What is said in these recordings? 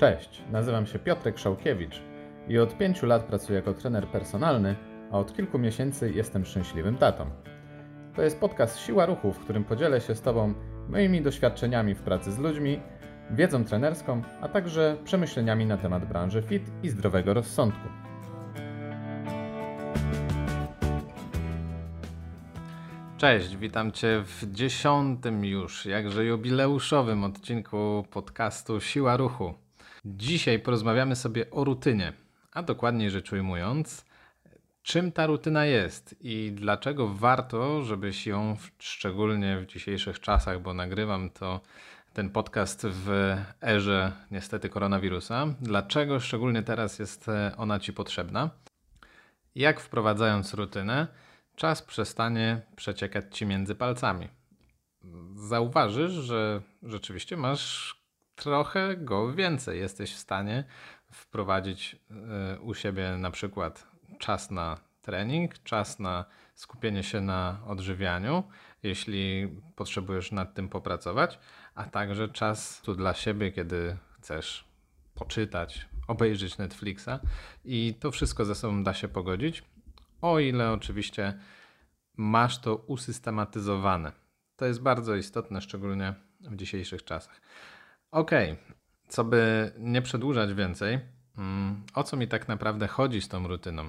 Cześć, nazywam się Piotrek Szałkiewicz i od pięciu lat pracuję jako trener personalny, a od kilku miesięcy jestem szczęśliwym tatą. To jest podcast Siła Ruchu, w którym podzielę się z Tobą moimi doświadczeniami w pracy z ludźmi, wiedzą trenerską, a także przemyśleniami na temat branży fit i zdrowego rozsądku. Cześć, witam Cię w dziesiątym już, jakże jubileuszowym odcinku podcastu Siła Ruchu. Dzisiaj porozmawiamy sobie o rutynie, a dokładniej rzecz ujmując, czym ta rutyna jest i dlaczego warto, żebyś ją, szczególnie w dzisiejszych czasach, bo nagrywam to ten podcast w erze niestety koronawirusa, dlaczego szczególnie teraz jest ona Ci potrzebna? Jak wprowadzając rutynę, czas przestanie przeciekać ci między palcami. Zauważysz, że rzeczywiście masz trochę go więcej. Jesteś w stanie wprowadzić e, u siebie na przykład czas na trening, czas na skupienie się na odżywianiu, jeśli potrzebujesz nad tym popracować, a także czas tu dla siebie, kiedy chcesz poczytać, obejrzeć Netflixa i to wszystko ze sobą da się pogodzić o ile oczywiście masz to usystematyzowane. To jest bardzo istotne, szczególnie w dzisiejszych czasach. Ok, co by nie przedłużać więcej, mm, o co mi tak naprawdę chodzi z tą rutyną?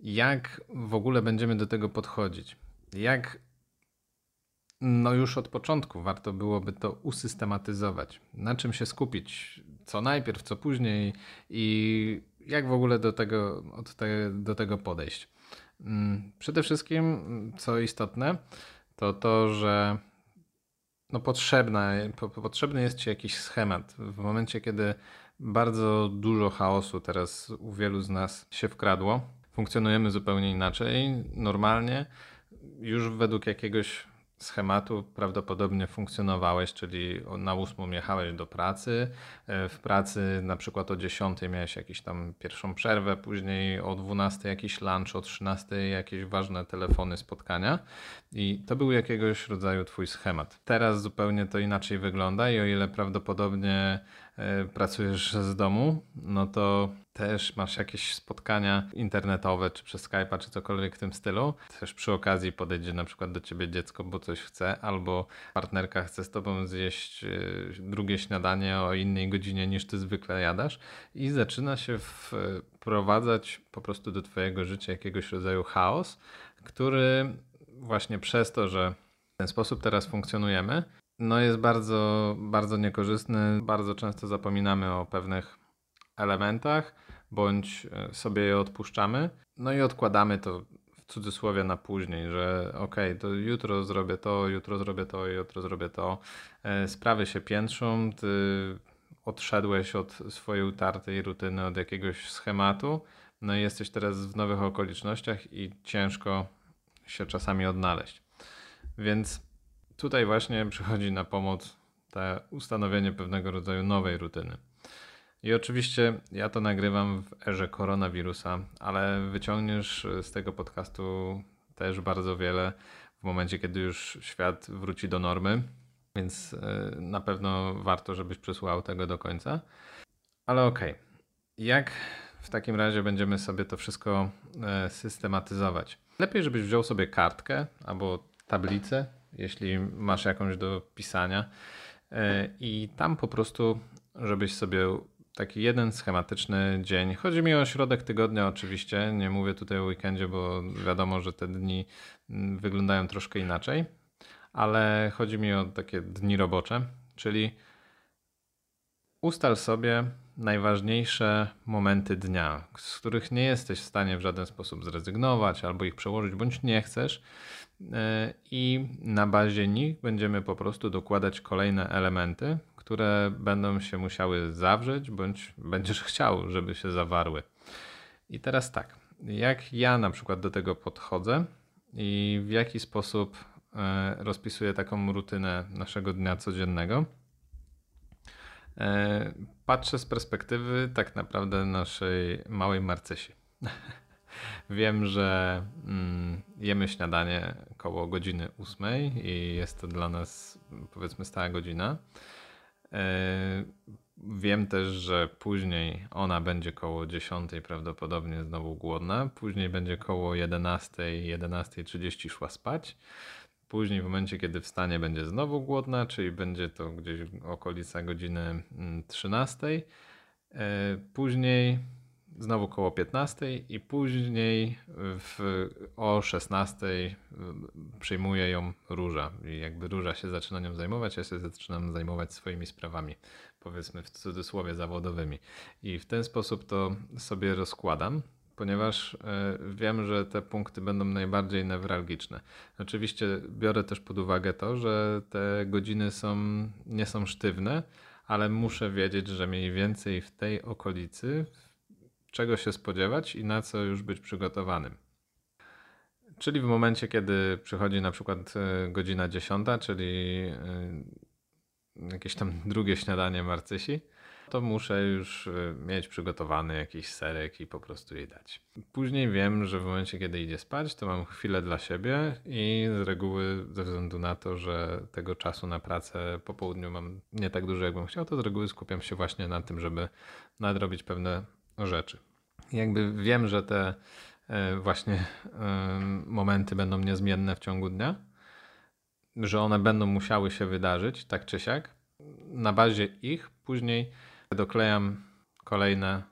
Jak w ogóle będziemy do tego podchodzić? Jak no już od początku warto byłoby to usystematyzować? Na czym się skupić? Co najpierw, co później i jak w ogóle do tego, te, do tego podejść? Mm, przede wszystkim, co istotne, to to, że no potrzebna, po, potrzebny jest Ci jakiś schemat. W momencie, kiedy bardzo dużo chaosu teraz u wielu z nas się wkradło, funkcjonujemy zupełnie inaczej, normalnie, już według jakiegoś schematu prawdopodobnie funkcjonowałeś, czyli na 8 jechałeś do pracy, e, w pracy na przykład o 10 miałeś jakąś tam pierwszą przerwę, później o 12 jakiś lunch, o 13 jakieś ważne telefony, spotkania i to był jakiegoś rodzaju twój schemat. Teraz zupełnie to inaczej wygląda i o ile prawdopodobnie pracujesz z domu, no to też masz jakieś spotkania internetowe, czy przez Skype'a, czy cokolwiek w tym stylu. Też przy okazji podejdzie na przykład do ciebie dziecko, bo coś chce, albo partnerka chce z tobą zjeść e, drugie śniadanie o innej godzinie niż ty zwykle jadasz i zaczyna się wprowadzać po prostu do twojego życia jakiegoś rodzaju chaos, który właśnie przez to, że w ten sposób teraz funkcjonujemy, no jest bardzo, bardzo niekorzystny. Bardzo często zapominamy o pewnych elementach, bądź e, sobie je odpuszczamy, no i odkładamy to w cudzysłowie na później, że ok, to jutro zrobię to, jutro zrobię to, jutro zrobię to. E, sprawy się piętrzą, ty odszedłeś od swojej utartej rutyny, od jakiegoś schematu, no i jesteś teraz w nowych okolicznościach i ciężko się czasami odnaleźć. Więc tutaj właśnie przychodzi na pomoc to ustanowienie pewnego rodzaju nowej rutyny. I oczywiście ja to nagrywam w erze koronawirusa, ale wyciągniesz z tego podcastu też bardzo wiele w momencie, kiedy już świat wróci do normy, więc e, na pewno warto, żebyś przesłuchał tego do końca. Ale okej, okay. jak w takim razie będziemy sobie to wszystko e, systematyzować? Lepiej, żebyś wziął sobie kartkę albo tablicę, jeśli masz jakąś do pisania, e, i tam po prostu, żebyś sobie taki jeden schematyczny dzień. Chodzi mi o środek tygodnia, oczywiście. Nie mówię tutaj o weekendzie, bo wiadomo, że te dni mm, wyglądają troszkę inaczej, ale chodzi mi o takie dni robocze, czyli ustal sobie najważniejsze momenty dnia, z których nie jesteś w stanie w żaden sposób zrezygnować albo ich przełożyć, bądź nie chcesz. E, I na bazie nich będziemy po prostu dokładać kolejne elementy, które będą się musiały zawrzeć, bądź będziesz chciał, żeby się zawarły. I teraz tak, jak ja na przykład do tego podchodzę i w jaki sposób e, rozpisuję taką rutynę naszego dnia codziennego. E, patrzę z perspektywy tak naprawdę naszej małej Marcysi. Wiem, że mm, jemy śniadanie koło godziny ósmej i jest to dla nas powiedzmy stała godzina. E, Wiem też, że później ona będzie koło 10 prawdopodobnie znowu głodna. Później będzie koło 11, 11.30 szła spać. Później w momencie, kiedy wstanie, będzie znowu głodna, czyli będzie to gdzieś okolica godziny 13. Mm, e, później znowu koło 15 i później w, o 16 y, przyjmuje ją róża i jakby róża się zaczyna nią zajmować, ja się zaczynam zajmować swoimi sprawami, powiedzmy w cudzysłowie zawodowymi. I w ten sposób to sobie rozkładam, ponieważ y, wiem, że te punkty będą najbardziej newralgiczne. Oczywiście biorę też pod uwagę to, że te godziny są, nie są sztywne, ale muszę wiedzieć, że mniej więcej w tej okolicy, czego się spodziewać i na co już być przygotowanym. Czyli w momencie, kiedy przychodzi na przykład e, godzina 10, czyli e, jakieś tam drugie śniadanie Marcysi, to muszę już e, mieć przygotowany jakiś serek i po prostu jej dać. Później wiem, że w momencie, kiedy idzie spać, to mam chwilę dla siebie i z reguły, ze względu na to, że tego czasu na pracę po południu mam nie tak dużo, jakbym chciał, to z reguły skupiam się właśnie na tym, żeby nadrobić pewne rzeczy. Jakby wiem, że te e, właśnie e, momenty będą niezmienne w ciągu dnia, że one będą musiały się wydarzyć, tak czy siak. Na bazie ich później doklejam kolejne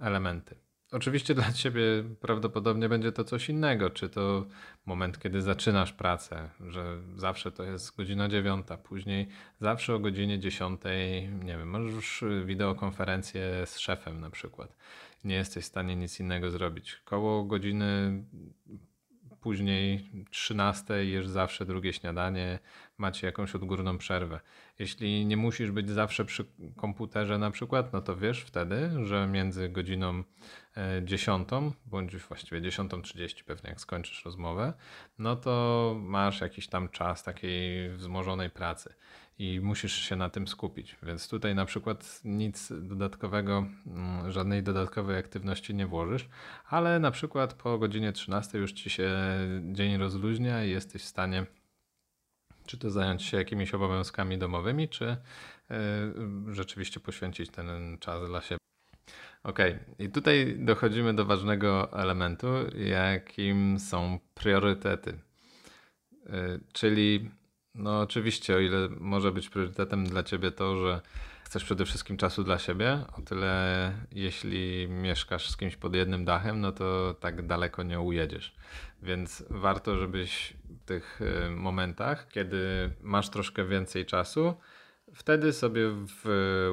elementy. Oczywiście dla ciebie prawdopodobnie będzie to coś innego, czy to moment, kiedy zaczynasz pracę, że zawsze to jest godzina dziewiąta, później zawsze o godzinie dziesiątej, nie wiem, możesz już wideokonferencję z szefem na przykład. Nie jesteś w stanie nic innego zrobić. Koło godziny później 13 jesz zawsze drugie śniadanie, macie jakąś odgórną przerwę. Jeśli nie musisz być zawsze przy komputerze na przykład, no to wiesz wtedy, że między godziną 10, e, bądź właściwie 10.30 pewnie jak skończysz rozmowę, no to masz jakiś tam czas takiej wzmożonej pracy i musisz się na tym skupić. Więc tutaj na przykład nic dodatkowego, mm, żadnej dodatkowej aktywności nie włożysz, ale na przykład po godzinie 13 już ci się dzień rozluźnia i jesteś w stanie czy to zająć się jakimiś obowiązkami domowymi, czy y, rzeczywiście poświęcić ten czas dla siebie. Ok, i tutaj dochodzimy do ważnego elementu, jakim są priorytety. Y, czyli no oczywiście, o ile może być priorytetem dla ciebie to, że chcesz przede wszystkim czasu dla siebie, o tyle jeśli mieszkasz z kimś pod jednym dachem, no to tak daleko nie ujedziesz. Więc warto, żebyś w tych y, momentach, kiedy masz troszkę więcej czasu, wtedy sobie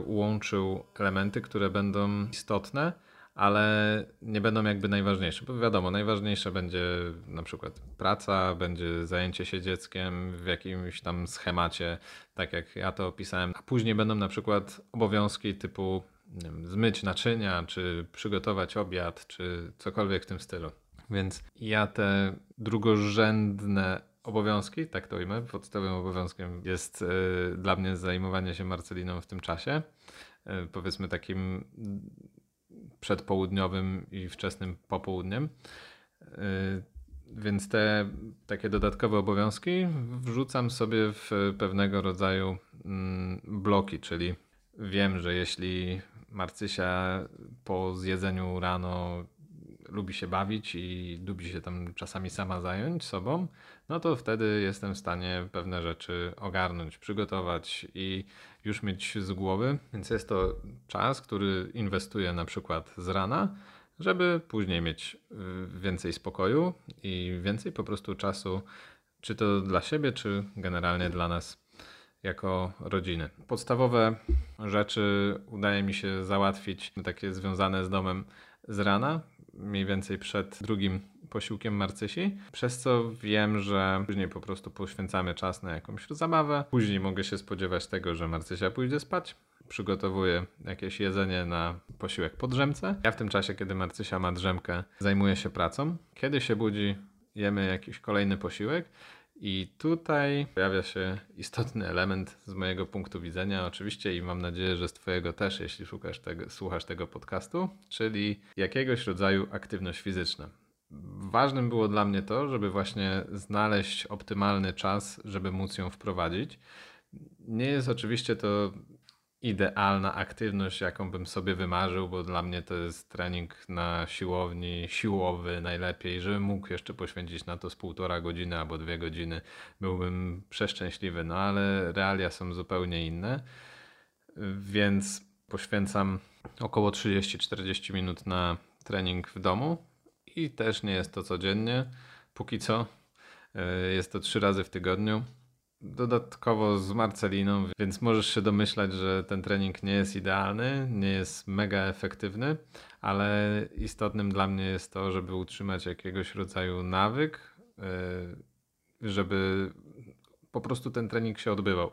włączył elementy, które będą istotne ale nie będą jakby najważniejsze, bo wiadomo, najważniejsze będzie na przykład praca, będzie zajęcie się dzieckiem w jakimś tam schemacie, tak jak ja to opisałem, a później będą na przykład obowiązki typu wiem, zmyć naczynia, czy przygotować obiad, czy cokolwiek w tym stylu. Więc ja te drugorzędne obowiązki, tak to ujmę, podstawowym obowiązkiem jest y, dla mnie zajmowanie się Marceliną w tym czasie. Y, powiedzmy takim przedpołudniowym i wczesnym popołudniem. Y, więc te takie dodatkowe obowiązki wrzucam sobie w pewnego rodzaju mm, bloki, czyli wiem, że jeśli Marcysia po zjedzeniu rano lubi się bawić i lubi się tam czasami sama zająć sobą, no to wtedy jestem w stanie pewne rzeczy ogarnąć, przygotować i już mieć z głowy. Więc jest to czas, który inwestuję na przykład z rana, żeby później mieć y, więcej spokoju i więcej po prostu czasu, czy to dla siebie, czy generalnie dla nas jako rodziny. Podstawowe rzeczy udaje mi się załatwić, takie związane z domem z rana, mniej więcej przed drugim posiłkiem Marcysi, przez co wiem, że później po prostu poświęcamy czas na jakąś zabawę. Później mogę się spodziewać tego, że Marcysia pójdzie spać, przygotowuję jakieś jedzenie na posiłek po drzemce. Ja w tym czasie, kiedy Marcysia ma drzemkę, zajmuję się pracą. Kiedy się budzi, jemy jakiś kolejny posiłek. I tutaj pojawia się istotny element z mojego punktu widzenia, oczywiście, i mam nadzieję, że z Twojego też, jeśli szukasz tego, słuchasz tego podcastu, czyli jakiegoś rodzaju aktywność fizyczna. Ważnym było dla mnie to, żeby właśnie znaleźć optymalny czas, żeby móc ją wprowadzić. Nie jest oczywiście to idealna aktywność, jaką bym sobie wymarzył, bo dla mnie to jest trening na siłowni, siłowy najlepiej, żebym mógł jeszcze poświęcić na to z półtora godziny albo dwie godziny. Byłbym przeszczęśliwy, no ale realia są zupełnie inne, więc poświęcam około 30-40 minut na trening w domu i też nie jest to codziennie, póki co. Jest to trzy razy w tygodniu dodatkowo z Marceliną, więc możesz się domyślać, że ten trening nie jest idealny, nie jest mega efektywny, ale istotnym dla mnie jest to, żeby utrzymać jakiegoś rodzaju nawyk, e, żeby po prostu ten trening się odbywał.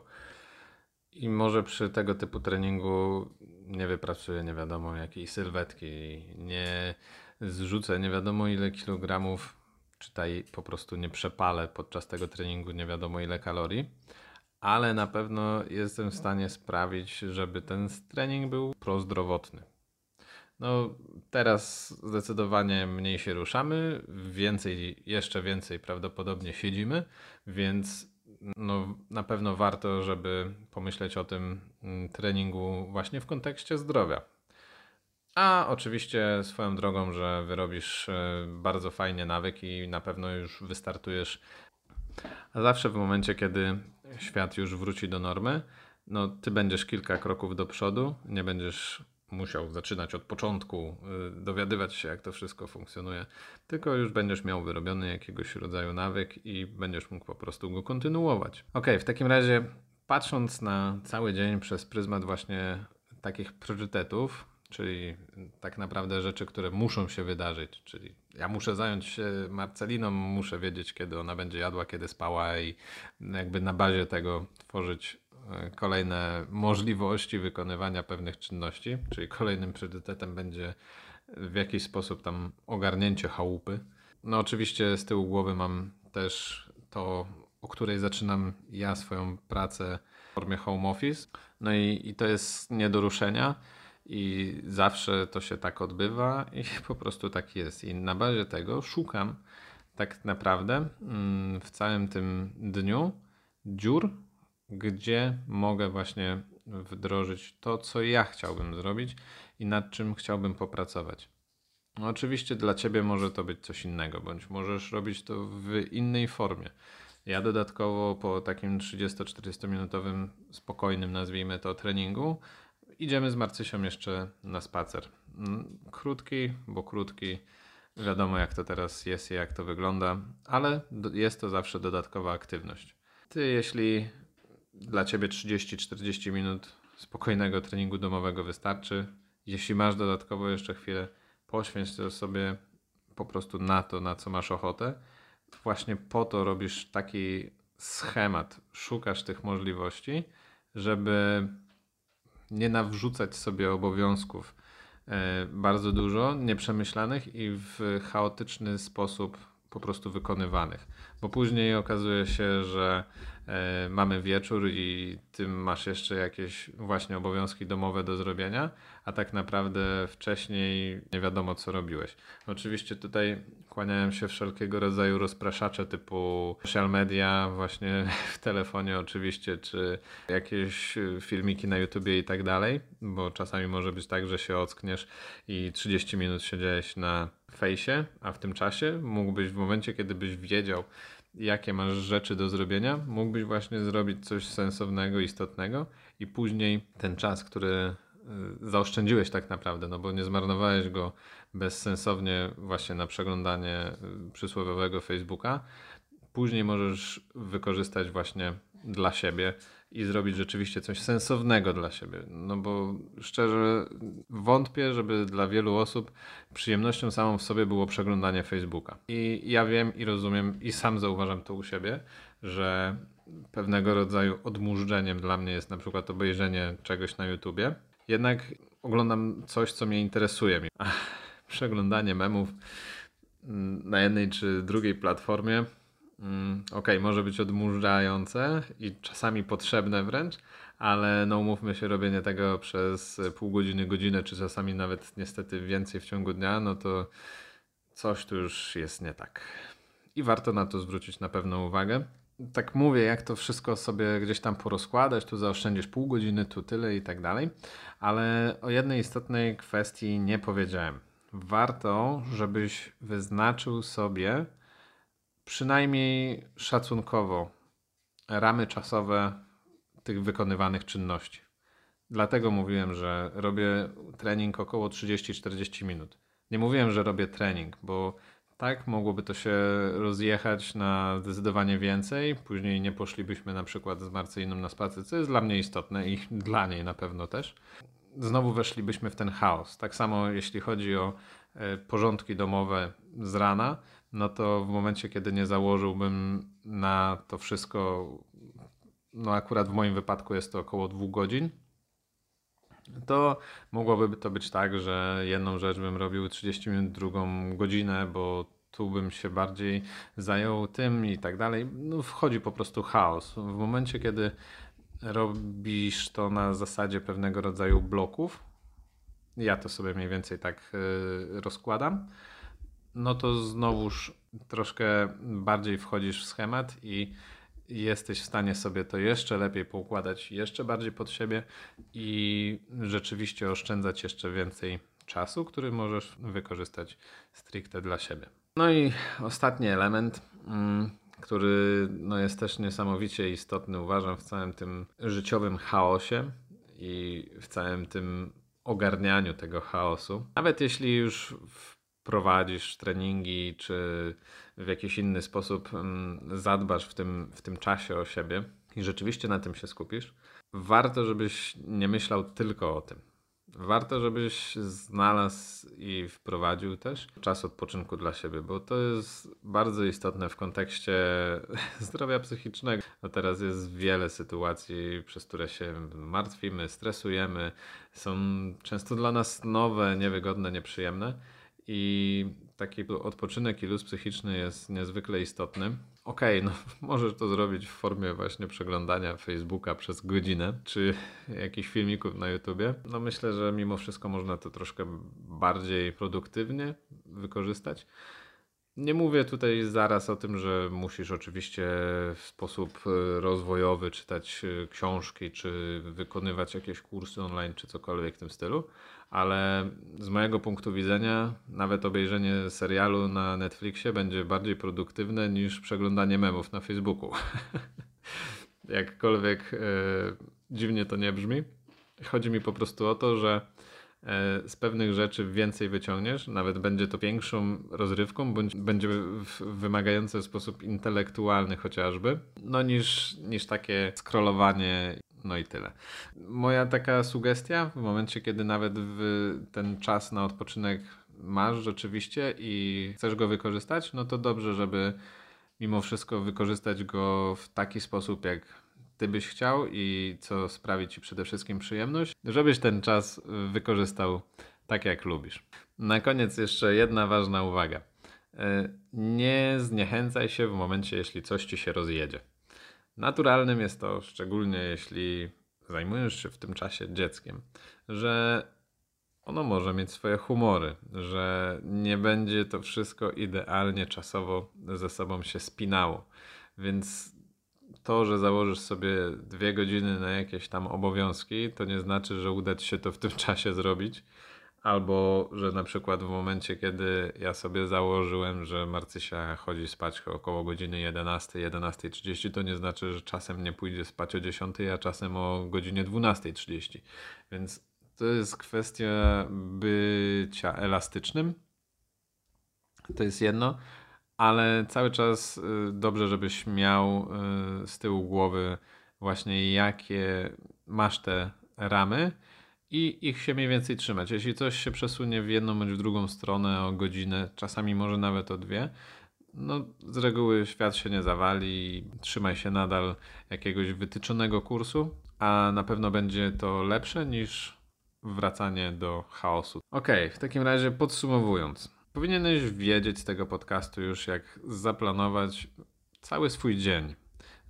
I może przy tego typu treningu nie wypracuję nie wiadomo jakiej sylwetki, nie zrzucę nie wiadomo ile kilogramów czytaj po prostu nie przepalę podczas tego treningu nie wiadomo ile kalorii, ale na pewno jestem w stanie sprawić, żeby ten trening był prozdrowotny. No, teraz zdecydowanie mniej się ruszamy, więcej, jeszcze więcej prawdopodobnie siedzimy, więc no, na pewno warto, żeby pomyśleć o tym mm, treningu właśnie w kontekście zdrowia. A oczywiście swoją drogą, że wyrobisz e, bardzo fajnie nawyk i na pewno już wystartujesz. A zawsze w momencie, kiedy świat już wróci do normy, no ty będziesz kilka kroków do przodu, nie będziesz musiał zaczynać od początku, e, dowiadywać się, jak to wszystko funkcjonuje, tylko już będziesz miał wyrobiony jakiegoś rodzaju nawyk i będziesz mógł po prostu go kontynuować. Ok, w takim razie, patrząc na cały dzień przez pryzmat właśnie takich priorytetów, czyli tak naprawdę rzeczy, które muszą się wydarzyć. Czyli ja muszę zająć się Marceliną, muszę wiedzieć, kiedy ona będzie jadła, kiedy spała i jakby na bazie tego tworzyć e, kolejne możliwości wykonywania pewnych czynności, czyli kolejnym priorytetem będzie w jakiś sposób tam ogarnięcie chałupy. No oczywiście z tyłu głowy mam też to, o której zaczynam ja swoją pracę w formie home office. No i, i to jest nie do ruszenia. I zawsze to się tak odbywa i po prostu tak jest. I na bazie tego szukam tak naprawdę mm, w całym tym dniu dziur, gdzie mogę właśnie wdrożyć to, co ja chciałbym zrobić i nad czym chciałbym popracować. No oczywiście dla ciebie może to być coś innego, bądź możesz robić to w innej formie. Ja dodatkowo po takim 30-40 minutowym spokojnym, nazwijmy to, treningu, idziemy z Marcysią jeszcze na spacer. Mm, krótki, bo krótki. Wiadomo, jak to teraz jest i jak to wygląda, ale jest to zawsze dodatkowa aktywność. Ty, jeśli dla ciebie 30-40 minut spokojnego treningu domowego wystarczy, jeśli masz dodatkowo jeszcze chwilę, poświęć to sobie po prostu na to, na co masz ochotę. Właśnie po to robisz taki schemat, szukasz tych możliwości, żeby nie nawrzucać sobie obowiązków e, bardzo dużo, nieprzemyślanych i w chaotyczny sposób po prostu wykonywanych. Bo później okazuje się, że e, mamy wieczór i ty masz jeszcze jakieś właśnie obowiązki domowe do zrobienia, a tak naprawdę wcześniej nie wiadomo co robiłeś. Oczywiście tutaj kłaniają się wszelkiego rodzaju rozpraszacze typu social media, właśnie w telefonie oczywiście, czy jakieś filmiki na YouTubie i tak dalej, bo czasami może być tak, że się ockniesz i 30 minut siedziałeś na fejsie, a w tym czasie mógłbyś w momencie, kiedy byś wiedział, jakie masz rzeczy do zrobienia, mógłbyś właśnie zrobić coś sensownego, istotnego i później ten czas, który y, zaoszczędziłeś tak naprawdę, no bo nie zmarnowałeś go bezsensownie właśnie na przeglądanie y, przysłowiowego Facebooka. Później możesz wykorzystać właśnie dla siebie i zrobić rzeczywiście coś sensownego dla siebie. No bo szczerze wątpię, żeby dla wielu osób przyjemnością samą w sobie było przeglądanie Facebooka. I ja wiem i rozumiem i sam zauważam to u siebie, że pewnego rodzaju odmurzeniem dla mnie jest na przykład obejrzenie czegoś na YouTubie. Jednak oglądam coś, co mnie interesuje. Przeglądanie memów na jednej czy drugiej platformie Mm, Okej, okay, może być odmurzające i czasami potrzebne wręcz, ale no umówmy się, robienie tego przez pół godziny, godzinę, czy czasami nawet niestety więcej w ciągu dnia, no to coś tu już jest nie tak. I warto na to zwrócić na pewno uwagę. tak mówię, jak to wszystko sobie gdzieś tam porozkładać, tu zaoszczędzisz pół godziny, tu tyle i tak dalej, ale o jednej istotnej kwestii nie powiedziałem. Warto, żebyś wyznaczył sobie przynajmniej szacunkowo ramy czasowe tych wykonywanych czynności. Dlatego mówiłem, że robię trening około 30-40 minut. Nie mówiłem, że robię trening, bo tak mogłoby to się rozjechać na zdecydowanie więcej. Później nie poszlibyśmy na przykład z Marcyjną na spacer, co jest dla mnie istotne i dla niej na pewno też. Znowu weszlibyśmy w ten chaos. Tak samo jeśli chodzi o e, porządki domowe z rana, no to w momencie, kiedy nie założyłbym na to wszystko, no akurat w moim wypadku jest to około dwóch godzin, to mogłoby to być tak, że jedną rzecz bym robił 30 minut, drugą godzinę, bo tu bym się bardziej zajął tym i tak dalej. No, wchodzi po prostu chaos. W momencie, kiedy robisz to na zasadzie pewnego rodzaju bloków, ja to sobie mniej więcej tak yy, rozkładam, no to znowuż troszkę bardziej wchodzisz w schemat i jesteś w stanie sobie to jeszcze lepiej poukładać, jeszcze bardziej pod siebie i rzeczywiście oszczędzać jeszcze więcej czasu, który możesz wykorzystać stricte dla siebie. No i ostatni element, mm, który no jest też niesamowicie istotny, uważam, w całym tym życiowym chaosie i w całym tym ogarnianiu tego chaosu. Nawet jeśli już prowadzisz treningi, czy w jakiś inny sposób mm, zadbasz w tym, w tym czasie o siebie i rzeczywiście na tym się skupisz, warto, żebyś nie myślał tylko o tym. Warto, żebyś znalazł i wprowadził też czas odpoczynku dla siebie, bo to jest bardzo istotne w kontekście zdrowia psychicznego. No teraz jest wiele sytuacji, przez które się martwimy, stresujemy, są często dla nas nowe, niewygodne, nieprzyjemne i taki odpoczynek i luz psychiczny jest niezwykle istotny. Okej, okay, no możesz to zrobić w formie właśnie przeglądania Facebooka przez godzinę, czy jakichś filmików na YouTubie. No myślę, że mimo wszystko można to troszkę bardziej produktywnie wykorzystać. Nie mówię tutaj zaraz o tym, że musisz oczywiście w sposób e, rozwojowy czytać e, książki, czy wykonywać jakieś kursy online, czy cokolwiek w tym stylu, ale z mojego punktu widzenia nawet obejrzenie serialu na Netflixie będzie bardziej produktywne niż przeglądanie memów na Facebooku. Jakkolwiek e, dziwnie to nie brzmi. Chodzi mi po prostu o to, że z pewnych rzeczy więcej wyciągniesz, nawet będzie to większą rozrywką, bądź będzie wymagające w sposób intelektualny chociażby, no niż, niż takie scrollowanie no i tyle. Moja taka sugestia, w momencie, kiedy nawet ten czas na odpoczynek masz rzeczywiście i chcesz go wykorzystać, no to dobrze, żeby mimo wszystko wykorzystać go w taki sposób, jak ty byś chciał i co sprawi ci przede wszystkim przyjemność, żebyś ten czas wykorzystał tak, jak lubisz. Na koniec jeszcze jedna ważna uwaga. E, nie zniechęcaj się w momencie, jeśli coś ci się rozjedzie. Naturalnym jest to, szczególnie jeśli zajmujesz się w tym czasie dzieckiem, że ono może mieć swoje humory, że nie będzie to wszystko idealnie czasowo ze sobą się spinało. Więc to, że założysz sobie dwie godziny na jakieś tam obowiązki, to nie znaczy, że uda ci się to w tym czasie zrobić. Albo, że na przykład w momencie, kiedy ja sobie założyłem, że Marcysia chodzi spać około godziny 11, 11.30, to nie znaczy, że czasem nie pójdzie spać o 10, a czasem o godzinie 12.30. Więc to jest kwestia bycia elastycznym. To jest jedno, ale cały czas y, dobrze, żebyś miał y, z tyłu głowy właśnie jakie masz te ramy i ich się mniej więcej trzymać. Jeśli coś się przesunie w jedną bądź w drugą stronę o godzinę, czasami może nawet o dwie, no z reguły świat się nie zawali, trzymaj się nadal jakiegoś wytyczonego kursu, a na pewno będzie to lepsze niż wracanie do chaosu. Ok, w takim razie podsumowując, powinieneś wiedzieć z tego podcastu już jak zaplanować cały swój dzień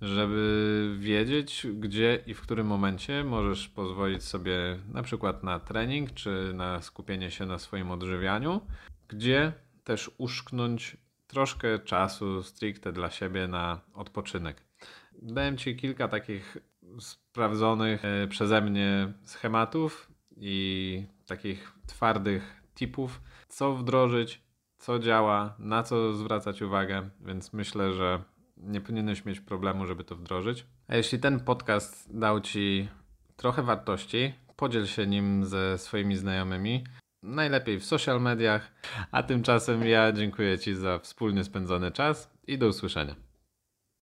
żeby wiedzieć, gdzie i w którym momencie możesz pozwolić sobie na przykład na trening, czy na skupienie się na swoim odżywianiu, gdzie też uszknąć troszkę czasu stricte dla siebie na odpoczynek. Dałem Ci kilka takich sprawdzonych e, przeze mnie schematów i takich twardych tipów, co wdrożyć, co działa, na co zwracać uwagę, więc myślę, że nie powinieneś mieć problemu, żeby to wdrożyć. A jeśli ten podcast dał Ci trochę wartości, podziel się nim ze swoimi znajomymi. Najlepiej w social mediach. A tymczasem ja dziękuję Ci za wspólnie spędzony czas i do usłyszenia.